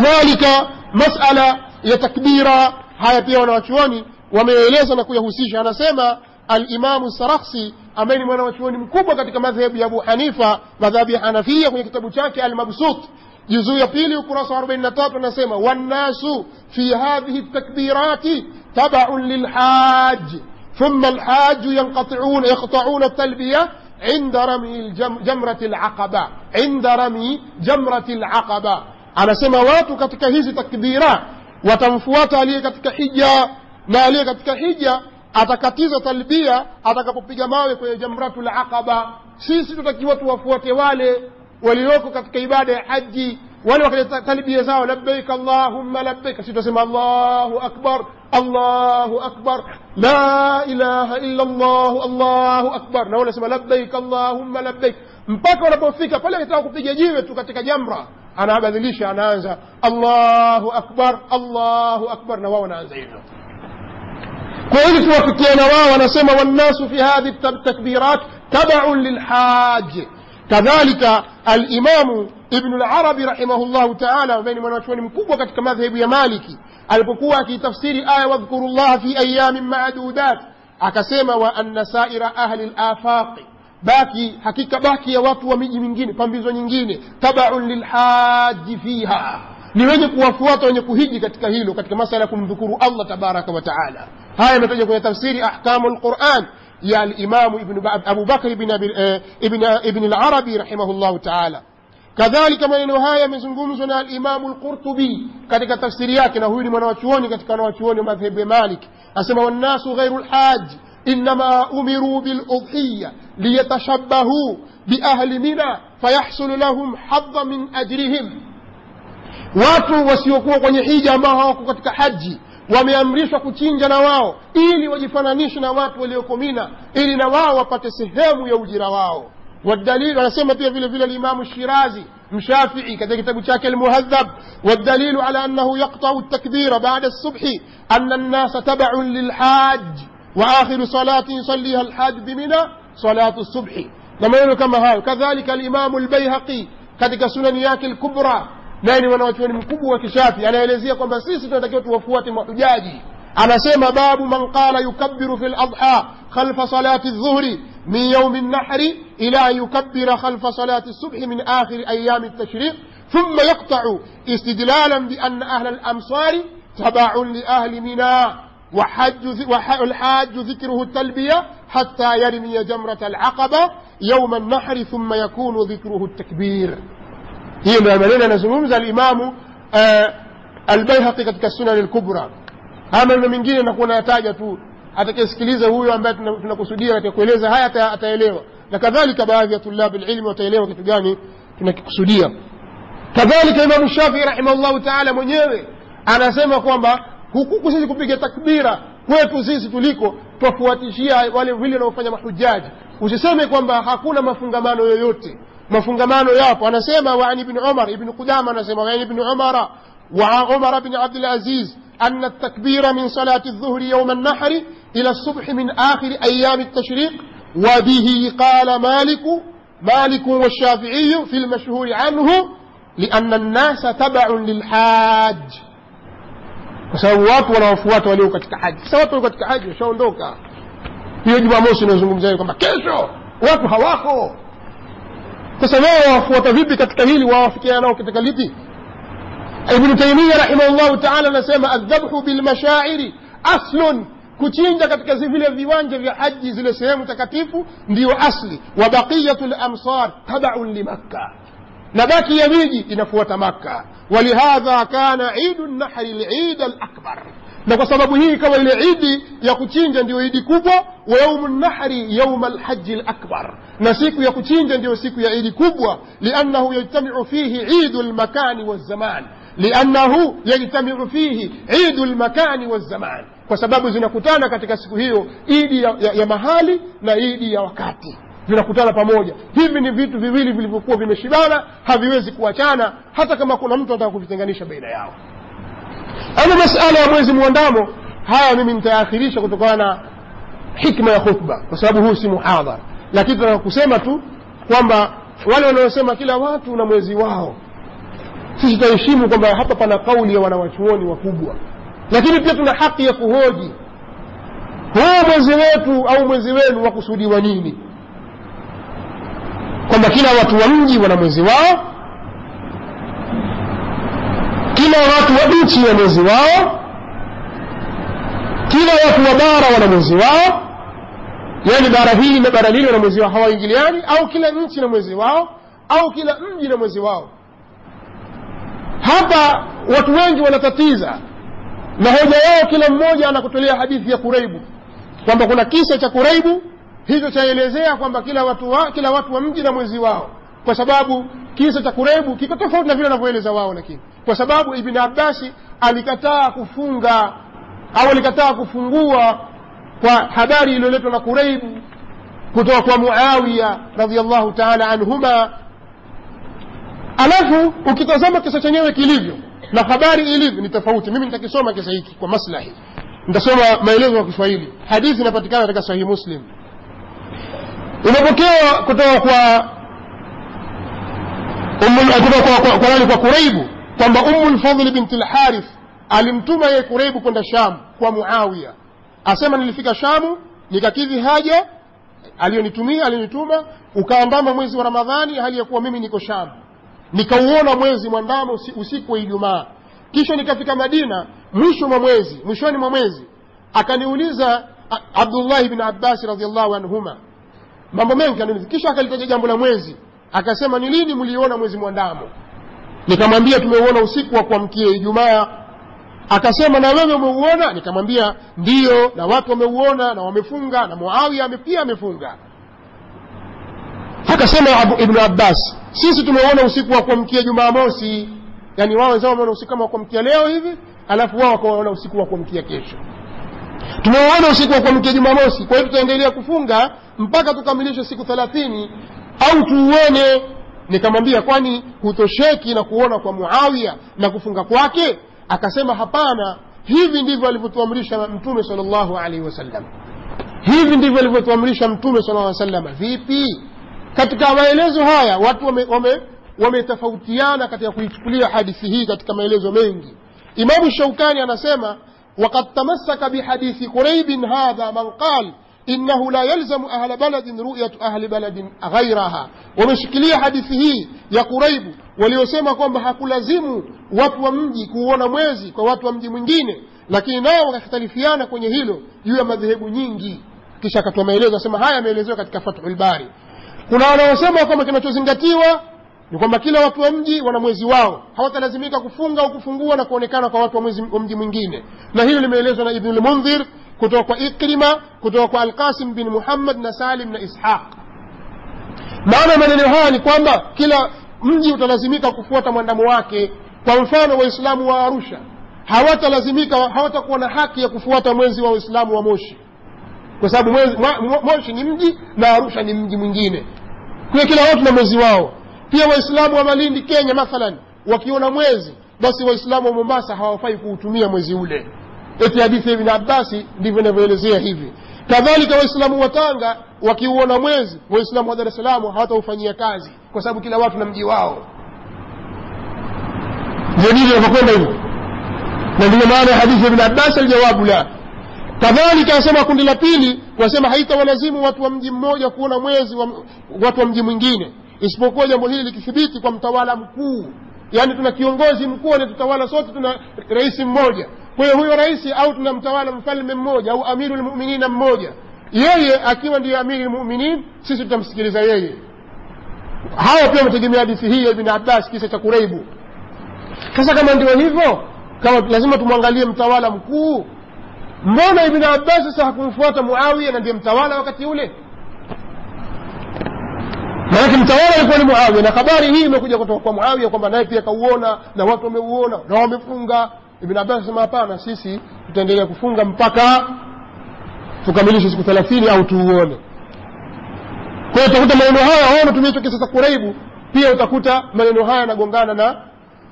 kadhalika masala ya takbira haya pia wanawachuoni wameeleza na kuyahusisha anasema alimamu saraksi ambaye ni mwanawachuoni mkubwa katika madhehebu ya abu hanifa madhhabu ya hanafia kwenye kitabu chake almabsut juzuu ya pili ukurasa wa 43 anasema wannasu fi hadhihi takbirati tabaun lilhaji ثم الحاج ينقطعون يقطعون التلبية عند رمي جمرة العقبة عند رمي جمرة العقبة anasema watu katika hizi takbira watamfuata aliye katika hija na aliye katika hija atakatiza talbia atakapopiga mawe kwenye jamratul aqaba sisi tutakiwa tuwafuate wale walioko katika ibada ya haji wale wakaleta talbia zao labbaik allahumma labbaik sisi tutasema allahu akbar allahu akbar la ilaha illa allah allahu akbar na wale wasema labbaik allahumma labbaik mpaka wanapofika pale akitaka kupiga jiwe tu katika jamra أنا بذليش أنا انزا الله أكبر الله أكبر. نوا نواو نانزا كويس وقت وأنا نسمى والناس في هذه التكبيرات تبع للحاج. كذلك الإمام ابن العربي رحمه الله تعالى بين من وشوني من كوكو كتك مذهب يا مالكي. البكوة في تفسير آية واذكر الله في أيام معدودات. أكسيما وأن سائر أهل الآفاق. Baki hakika baki ya watu wa miji mingine pambizo nyingine tabaun lilhaji fiha ni wenye kuwafuata wenye kuhiji katika hilo katika masala ya kumdhukuru allah tabaraka wa taala haya yametaja kwenye tafsiri ahkamu lquran ya alimamu abu bakr ibn larabi rahimahullahu taala kadhalika maneno haya yamezungumzwa na alimamu lqurtubi katika tafsiri yake na huyu ni mwanawachuoni katika wanawachuoni wa madhehebu ya malik asema wannasu ghairu lhaji إنما أمروا بالأضحية ليتشبهوا بأهل منى فيحصل لهم حظ من أجرهم watu wasiokuwa kwenye hija ambao hawako katika haji wameamrishwa kuchinja na wao ili wajifananishe na watu walioko mina ili na wao wapate sehemu ya ujira wao والدليل anasema pia vile vile الإمام الشيرازي مشافعي katika kitabu chake المهذب والدليل على أنه يقطع التكبير بعد الصبح أن الناس تبع للحاج وآخر صلاة يصليها الحاج بمنى صلاة الصبح. لما كما هاو كذلك الإمام البيهقي كذلك سنن ياك الكبرى. ناني وأنا وشوني مكبو وكشافي أنا يلزي يقوم بسيس تتكيو توفوات محجاجي. أنا سيما باب من قال يكبر في الأضحى خلف صلاة الظهر من يوم النحر إلى يكبر خلف صلاة الصبح من آخر أيام التشريق. ثم يقطع استدلالا بأن أهل الأمصار تبع لأهل ميناء وحج والحاج ذكره التلبية حتى يرمي جمرة العقبة يوم النحر ثم يكون ذكره التكبير. هي ما ملينا نزموم زال إمام آه، البيهقي قد كسنا للكبرى هما من جينا نكون أتاجة أتكسكليزة هو أمبات نقصدية أتكوليزة هاي أتأليه لكذلك بعض طلاب العلم وتأليه كتجاني نقصدية. كذلك إمام الشافعي رحمه الله تعالى من يوي أنا سيما كومبا hukuku sisi kupiga takbira kwetu sisi tuliko twafuatishia wale vile wanaofanya mahujaji usiseme kwamba hakuna mafungamano yoyote mafungamano yapo anasema waan ibni umar ibni qudama anasema waan ibni umara وعن عمر بن عبد العزيز أن التكبير من صلاة الظهر يوم النحر إلى الصبح من آخر أيام التشريق وبه قال مالك مالك والشافعي في المشهور عنه لأن الناس تبع للحاج kwa sababu watu wanawafuata walio katika haji sasa watu walio katika haji washaondoka hiyo jumamosi inazungumzia kwamba kesho watu hawako sasa wao wawafuata vipi katika hili wawafikiana nao katika lipi ibnu taimia rahimahullahu taala anasema aldhabhu bilmashairi aslun kuchinja katika vile viwanja vya haji zile sehemu takatifu ndiyo asli wa baqiyatu lamsar tabaun limakka na baki ya miji inafuata makka ولهذا كان عيد النحر العيد الأكبر na kwa sababu hii kama ile idi ya kuchinja ndio idi kubwa wa yaumu nahri yauma lhaji lakbar na siku ya kuchinja ndio siku ya idi kubwa liannahu yajtamiu fihi idu lmakani walzaman liannahu yajtamiu fihi idu lmakani walzaman kwa sababu zinakutana katika siku hiyo idi ya, ya, ya mahali na idi ya wakati vinakutana pamoja. Hivi ni vitu viwili vilivyokuwa vimeshibana haviwezi kuachana hata kama kuna mtu anataka kuvitenganisha baina yao. Ama masala ya mwezi mwandamo haya mimi nitayaakhirisha kutokana na hikma ya khutba kwa sababu huu si muhadhara. Lakini tunataka kusema tu kwamba wale wanaosema kila watu na mwezi wao sisi tutaheshimu kwamba hapa pana kauli ya wanawachuoni wakubwa. Lakini pia tuna haki ya kuhoji huu mwezi wetu au mwezi wenu wakusudiwa nini kwamba kila watu wa mji wana mwezi wao kila watu wa nchi wana mwezi wao kila watu wa bara wana mwezi wao. Yani bara hili na bara lile wana mwezi wao hawaingiliani au kila nchi na mwezi wao au kila mji na mwezi wao. Hapa watu wengi wanatatiza na hoja yao kila mmoja anakutolea hadithi ya kuraibu kwamba kuna kisa cha kureibu hicho chaelezea kwamba kila watu wa, kila watu wa mji na mwezi wao kwa sababu kisa cha kurebu kiko tofauti na vile wanavyoeleza wao lakini kwa sababu ibn abbasi alikataa kufunga au alikataa kufungua kwa habari iliyoletwa na kureibu kutoka kwa muawiya radiallahu taala anhuma. Alafu ukitazama kisa chenyewe kilivyo na habari ilivyo ni tofauti. Mimi nitakisoma kisa hiki kwa maslahi. Nitasoma maelezo ya kiswahili. Hadithi inapatikana katika sahihi muslim imepokewa kutoka kwa kutoka kwa, nani? Kwa kureibu kwamba umu lfadli binti lharith alimtuma yeye kureibu kwenda sham kwa muawiya. Asema nilifika shamu nikakidhi haja aliyonitumia alionituma ukaandama mwezi wa ramadhani hali ya kuwa mimi niko shamu nikauona mwezi mwandamo usiku wa ijumaa. Kisha nikafika madina mwisho mwa mwezi mwishoni mwa mwezi akaniuliza abdullahi bni abbasi radiallahu anhuma mambo mengi aniuliza kisha akalitaja jambo la mwezi. Akasema ni lini mliona mwezi mwandamo nikamwambia tumeuona usiku wa kuamkia ijumaa. Akasema na wewe umeuona? Nikamwambia ndiyo na watu wameuona na wamefunga na muawia pia amefunga. Akasema ibnu abbas sisi tumeuona usiku wa kuamkia jumamosi. Yani wao wenzao wameona usiku kama wa kuamkia leo hivi alafu wao wakaona usiku wa kuamkia kesho tumeuona usiku wa kuamkia jumamosi kwa hiyo tutaendelea kufunga mpaka tukamilishe siku thelathini au tuuone. Nikamwambia kwani hutosheki na kuona kwa muawiya na kufunga kwake? Akasema hapana hivi ndivyo alivyotuamrisha mtume sal alaihi wasallam. Hivi ndivyo alivyotuamrisha mtume sal lla salama vipi? Katika maelezo haya watu wametofautiana wame, wame katika kuichukulia hadithi hii katika maelezo mengi. Imamu shaukani anasema وقد تمسك بحديث قريب هذا من قال إنه لا يلزم أهل بلد رؤية أهل بلد غيرها ومشكلية حديثه يا قريب waliosema kwamba hakulazimu watu wa mji kuuona mwezi kwa watu wa mji mwingine lakini nao wakakhtalifiana kwenye hilo juu ya madhehebu nyingi kisha akatoa maelezo asema haya yameelezewa katika fathul bari kuna wanaosema kwamba kinachozingatiwa ni kwamba kila watu wa mji wana mwezi wao. Hawatalazimika kufunga au kufungua na kuonekana kwa watu wa, mwezi, wa mji mwingine. Na hilo limeelezwa na ibnu lmundhir kutoka kwa ikrima kutoka kwa alqasim bin muhammad na salim na ishaq. Maana maneno haya ni kwamba kila mji utalazimika kufuata mwandamo wake. Kwa mfano waislamu wa arusha hawatalazimika hawatakuwa na haki ya kufuata mwezi wa waislamu wa moshi. Kwa sababu moshi ni mji na arusha ni mji mwingine. Kwa kila watu na mwezi wao pia waislamu wa malindi kenya mathalan wakiona mwezi basi waislamu wa mombasa hawafai kuutumia mwezi ule. Eti hadithi ya ibn abbasi ndivyo inavyoelezea hivi. Kadhalika waislamu wa tanga wakiuona mwezi waislamu wa dar es salaam hawataufanyia kazi kwa sababu kila watu na mji wao. Ndio ndivyo inavyokwenda hivyo na ndiyo maana ya hadithi ya ibn aljawabu la. Kadhalika asema kundi la pili wasema haitawalazimu watu wa mji mmoja kuona mwezi wa, watu wa mji mwingine isipokuwa jambo hili likithibiti kwa mtawala mkuu. Yaani tuna kiongozi mkuu anatutawala sote tuna rais mmoja. Kwa hiyo huyo rais au tuna mtawala mfalme mmoja au amiru lmuminina mmoja. Yeye akiwa ndiyo amiri lmuminin sisi tutamsikiliza yeye. Hawa pia wametegemea hadithi hii ya ibni abbas kisa cha kureibu sasa kama ndio hivyo kama lazima tumwangalie mtawala mkuu mbona ibni abbas sasa hakumfuata muawiya na ndiye mtawala wakati ule maanake mtawala alikuwa ni muawiya na habari hii imekuja kutoka kwa muawiya kwamba naye pia kauona na watu wameuona na wamefunga. Ibn abbas asema hapana sisi tutaendelea kufunga mpaka tukamilishe siku thelathini au tuuone. Kwa utakuta maneno haya wao wametumia hicho kuraibu pia utakuta maneno haya yanagongana na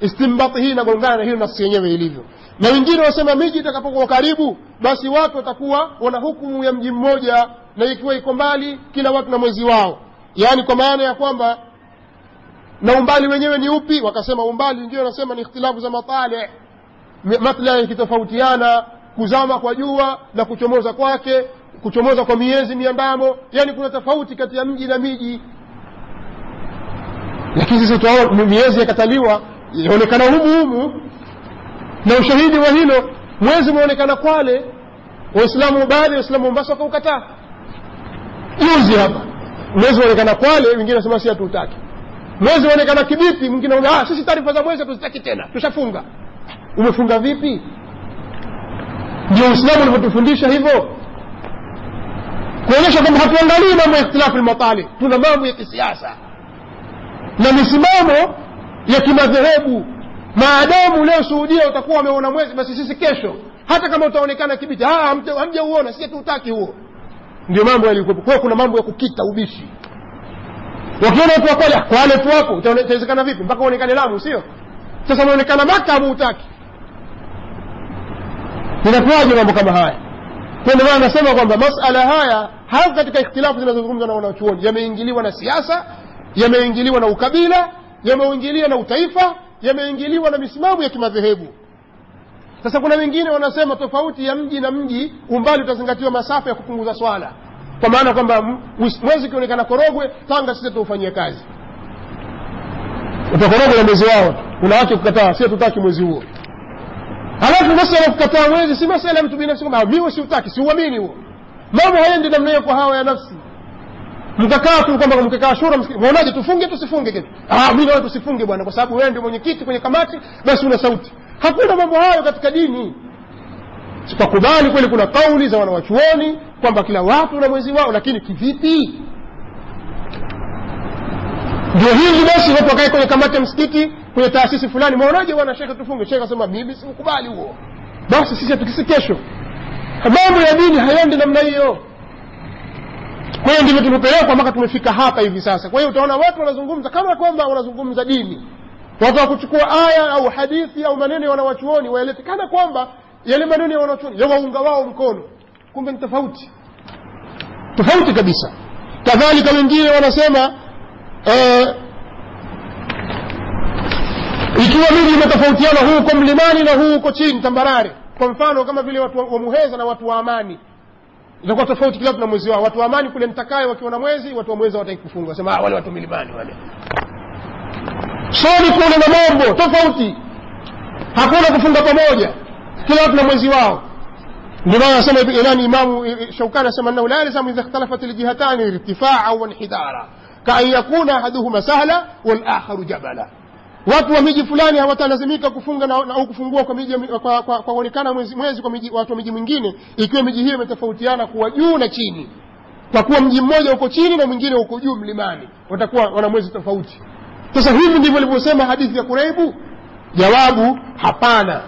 istimbati hii inagongana na hiyo nafsi yenyewe ilivyo. Na wengine wasema miji itakapokuwa karibu basi watu watakuwa wana hukumu ya mji mmoja na ikiwa iko mbali kila watu na mwezi wao yaani kwa maana ya kwamba na umbali wenyewe ni upi? Wakasema umbali ndio wanasema ni ikhtilafu za matale maslahi yakitofautiana kuzama kwa jua na kuchomoza kwake kuchomoza kwa miezi miandamo yani kuna tofauti kati ya mji na miji. Lakini sisi tunaona miezi yakataliwa yaonekana humu humu. Na ushahidi wa hilo mwezi umeonekana kwale waislamu baadhi waislamu mombasa wakaukataa. Juzi hapa mwezi unaonekana kwale wengine wanasema si hatuutaki mwezi unaonekana kibipi mwingine ah, sisi taarifa za mwezi hatuzitaki tena tushafunga. Umefunga vipi? Ndio uislamu ulivyotufundisha hivyo. Kuonyesha kwamba hatuangalii mambo ya ikhtilafu lmatali tuna mambo ya kisiasa na misimamo ya kimadhehebu. Maadamu leo suudia utakuwa wameona mwezi basi sisi kesho hata kama utaonekana kibiti hamjauona sisi huo ndio mambo yalikuwepo. Kwa kuna mambo ya kukita ubishi. Wakiona watu wakwale kwale tu hapo itawezekana vipi? Mpaka uonekane lamu sio? Sasa unaonekana maka hamuutaki inakuwaje mambo kama haya? Kwa ndio maana nasema kwamba masala haya hasa katika ikhtilafu zinazozungumzwa na wanachuoni yameingiliwa na siasa yameingiliwa na ukabila yameingiliwa na utaifa yameingiliwa na misimamo ya kimadhehebu sasa kuna wengine wanasema tofauti ya mji na mji umbali utazingatiwa masafa ya kupunguza swala. Kwa maana kwamba mwezi ukionekana korogwe tanga sisi tuufanyie kazi. Utakorogwe na mwezi wao. Kuna wake kukataa si tutaki mwezi huo. Halafu masala kukataa mwezi si masala ya mtu binafsi kwamba miwe siutaki siuamini huo. Mambo haendi namna hiyo kwa hawa ya nafsi. Mkakaa tu kwamba mkikaa shura mwaonaje tufunge tusifunge kitu ah mimi naona tusifunge bwana kwa sababu wewe ndio mwenyekiti kwenye kamati basi una sauti hakuna mambo hayo katika dini. Tukakubali kweli kuna kauli za wanawachuoni kwamba kila watu na mwezi wao lakini kivipi? Ndio hivi basi watu wakae kwenye kamati ya msikiti kwenye taasisi fulani. Mwaonaje bwana shekhe tufunge? Shekhe asema mimi sikubali huo. Basi sisi hatukisi kesho. Mambo ya dini hayendi namna hiyo. Kwa hiyo ndivyo tumepelekwa mpaka tumefika hapa hivi sasa. Kwa hiyo utaona watu wanazungumza kama kwamba wanazungumza dini watu wakuchukua aya au hadithi au maneno ya wanawachuoni waelekana kwamba yale maneno ya wanawachuoni yawaunga wao mkono. Kumbe ni tofauti. Tofauti kabisa. Kadhalika wengine wanasema eh, ikiwa miji imetofautiana huu uko mlimani na huu uko chini tambarare. Kwa mfano kama vile watu wa muheza na watu wa amani. Itakuwa tofauti kila tuna mwezi wao. Watu wa amani kule mtakaye wakiwa na mwezi watu wa mwezi hawataki kufunga wasema ah, wale watu milimani wale soni kule na mambo tofauti. Hakuna kufunga pamoja. Kila watu na mwezi wao. Ndio maana anasema nani imamu shaukani anasema annahu la idha ikhtalafat aljihatani irtifaa wa inhidara yakuna ahaduhuma sahla walakharu jabala. Watu wa miji fulani hawatalazimika kufunga na, na, kufungua kwa miji kuonekana mwezi, mwezi kwa miji, watu wa miji mwingine ikiwa miji hiyo imetofautiana kuwa juu na chini. Kwa kuwa mji mmoja uko chini na mwingine uko juu mlimani. Watakuwa wana mwezi tofauti sasa hivi ndivyo alivyosema hadithi ya kureibu jawabu hapana.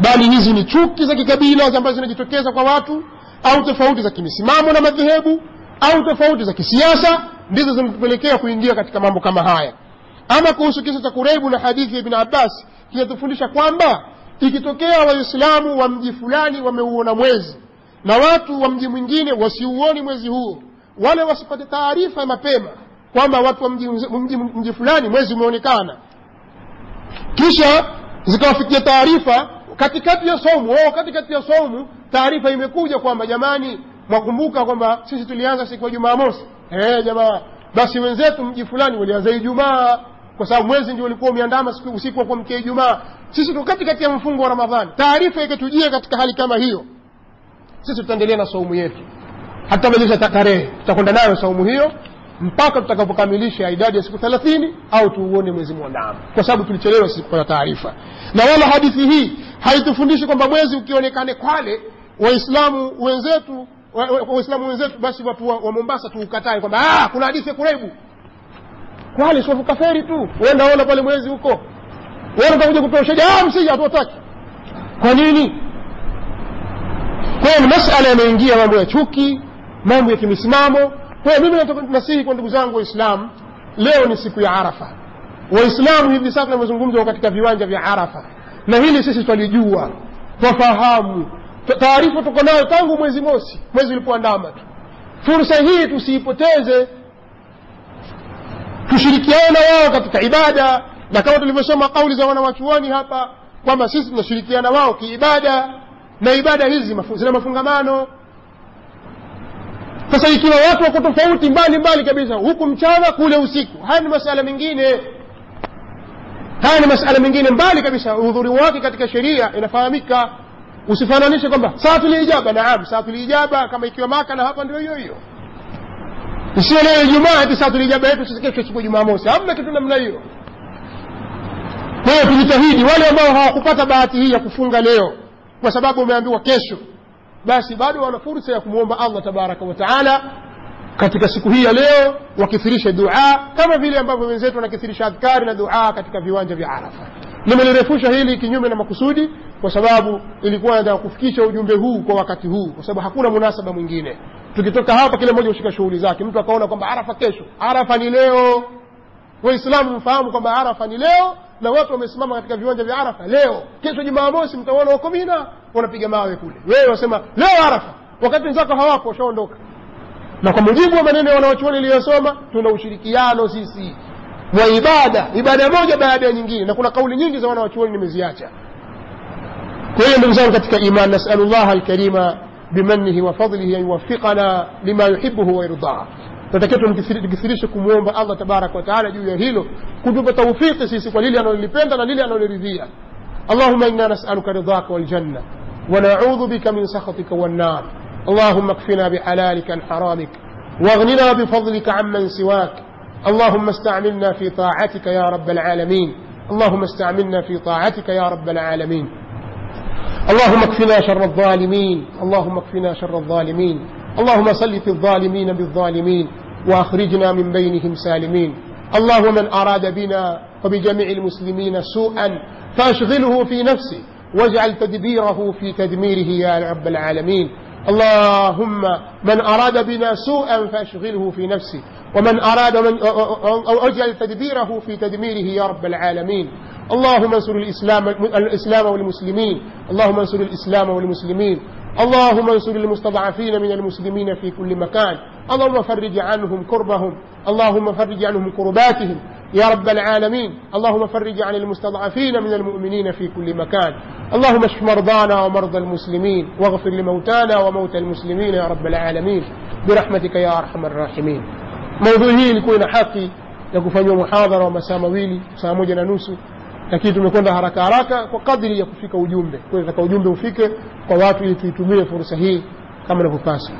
Bali hizi ni chuki za kikabila ambazo zinajitokeza kwa watu au tofauti za kimisimamo na madhehebu au tofauti za kisiasa ndizo zinatupelekea kuingia katika mambo kama haya. Ama kuhusu kisa cha kureibu na hadithi ya ibn abbas kinatufundisha kwamba ikitokea waislamu wa mji fulani wameuona mwezi na watu wa mji mwingine wasiuoni mwezi huo wale wasipate taarifa mapema kwamba watu wa mji, mji, mji fulani mwezi umeonekana. Kisha zikawafikia taarifa katikati ya somu wao katikati ya somu taarifa imekuja kwamba jamani mwakumbuka kwamba sisi tulianza siku ya jumamosi. Eh jamaa basi wenzetu mji fulani walianza ijumaa kwa sababu mwezi ndio ulikuwa umeandama siku usiku wa kuamkia ijumaa. Sisi tu katikati ya mfungo wa ramadhani. Taarifa ikatujia katika hali kama hiyo. Sisi tutaendelea na saumu yetu. Hatutabadilisha tarehe tutakwenda nayo saumu hiyo mpaka tutakapokamilisha idadi ya siku thelathini au tuuone mwezi mwandamo. Kwa sababu tulichelewa sisi kupata taarifa. Na wala hadithi hii haitufundishi kwamba mwezi ukionekane kwale waislamu wenzetu waislamu wenzetu basi watu wa, wa mombasa tuukatae kwamba ah, kuna hadithi ya kurebu kwale siwavuka tu? Wendaona pale mwezi huko. Uenda kutoa ushahidi ah, msija hatuwataki. Kwa nini? Kwa hiyo ni masala yameingia mambo ya chuki mambo ya kimisimamo kwa mimi nasihi kwa ndugu zangu waislamu leo ni siku ya arafa. Waislamu hivi sasa tunavyozungumza katika viwanja vya arafa. Na hili sisi twalijua twafahamu. Taarifa tuko nayo tangu mwezi mosi mwezi ulipoandama tu. Fursa hii tusiipoteze. Tushirikiane wao katika ibada. Na kama tulivyosoma kauli za wanawachuoni hapa kwamba sisi tunashirikiana wao kiibada. Na ibada hizi zina mafungamano sasa ikiwa watu wako tofauti mbali mbali kabisa. Huku mchana kule usiku. Haya ni masala mengine. Haya ni masala mengine mbali kabisa. Udhuri wake katika sheria inafahamika. Usifananishe kwamba ijaba naam ijaba kama ikiwa maka na hapa ndio hiyo hiyo. Isiyo leo ijumaa ati ijaba yetu sisi siku jumamosi. Hamna kitu namna hiyo. Kwa hiyo tujitahidi wale ambao hawakupata bahati hii ya kufunga leo kwa sababu umeambiwa kesho basi bado wana fursa ya kumwomba allah tabaraka wataala katika siku hii ya leo wakithirishe duaa kama vile ambavyo wenzetu wanakithirisha adhkari na duaa katika viwanja vya arafa. Nimelirefusha hili kinyume na makusudi kwa sababu ilikuwa nataka kufikisha ujumbe huu kwa wakati huu kwa sababu hakuna munasaba mwingine. Tukitoka hapa kila mmoja hushika shughuli zake. Mtu akaona kwamba arafa kesho. Arafa ni leo. Waislamu mfahamu kwamba arafa ni leo na watu wamesimama katika viwanja vya arafa leo kesho jumamosi mtaona wako mina wanapiga mawe kule wewe wasema leo arafa wakati wenzako hawapo washaondoka na kwa mujibu wa maneno ya wanaochuoni iliyosoma tuna ushirikiano sisi wa ibada ibada moja baada ya nyingine na kuna kauli nyingi za wanawachuoni nimeziacha kwa hiyo ndugu zangu katika iman nasalu alkarima bimanihi wa fadlihi an yuwafiqana lima yuhibuhu wa yardaa tunatakiwa tukithirishe kumwomba allah tabaraka wa taala juu ya hilo kutupa taufiki sisi kwa lile analolipenda na lile analoliridhia. اللهم إنا نسألك رضاك والجنة ونعوذ بك من سخطك والنار اللهم اكفنا بحلالك عن حرامك واغننا بفضلك عمن سواك اللهم استعملنا في طاعتك يا رب العالمين اللهم استعملنا في طاعتك يا رب العالمين اللهم اكفنا شر الظالمين اللهم اكفنا شر الظالمين اللهم سلط الظالمين بالظالمين واخرجنا من بينهم سالمين. اللهم من أراد بنا وبجميع المسلمين سوءا فأشغله في نفسه واجعل تدبيره في تدميره يا رب العالمين. اللهم من أراد بنا سوءا فأشغله في نفسه ومن أراد من أو أجعل تدبيره في تدميره يا رب العالمين. اللهم انصر الإسلام, الإسلام والمسلمين. اللهم انصر الإسلام والمسلمين. اللهم انصر المستضعفين من المسلمين في كل مكان. اللهم فرج عنهم كربهم. اللهم فرج عنهم كرباتهم. يا رب العالمين. اللهم فرج عن المستضعفين من المؤمنين في كل مكان. اللهم اشف مرضانا ومرضى المسلمين. واغفر لموتانا وموتى المسلمين يا رب العالمين. برحمتك يا أرحم الراحمين. موضوع hii ilikuwa ina haki ya kufanywa muhadhara lakini tumekwenda haraka haraka kwa kadri ya kufika ujumbe. Kwa ujumbe ufike kwa watu ili tuitumie fursa hii kama inavyopasa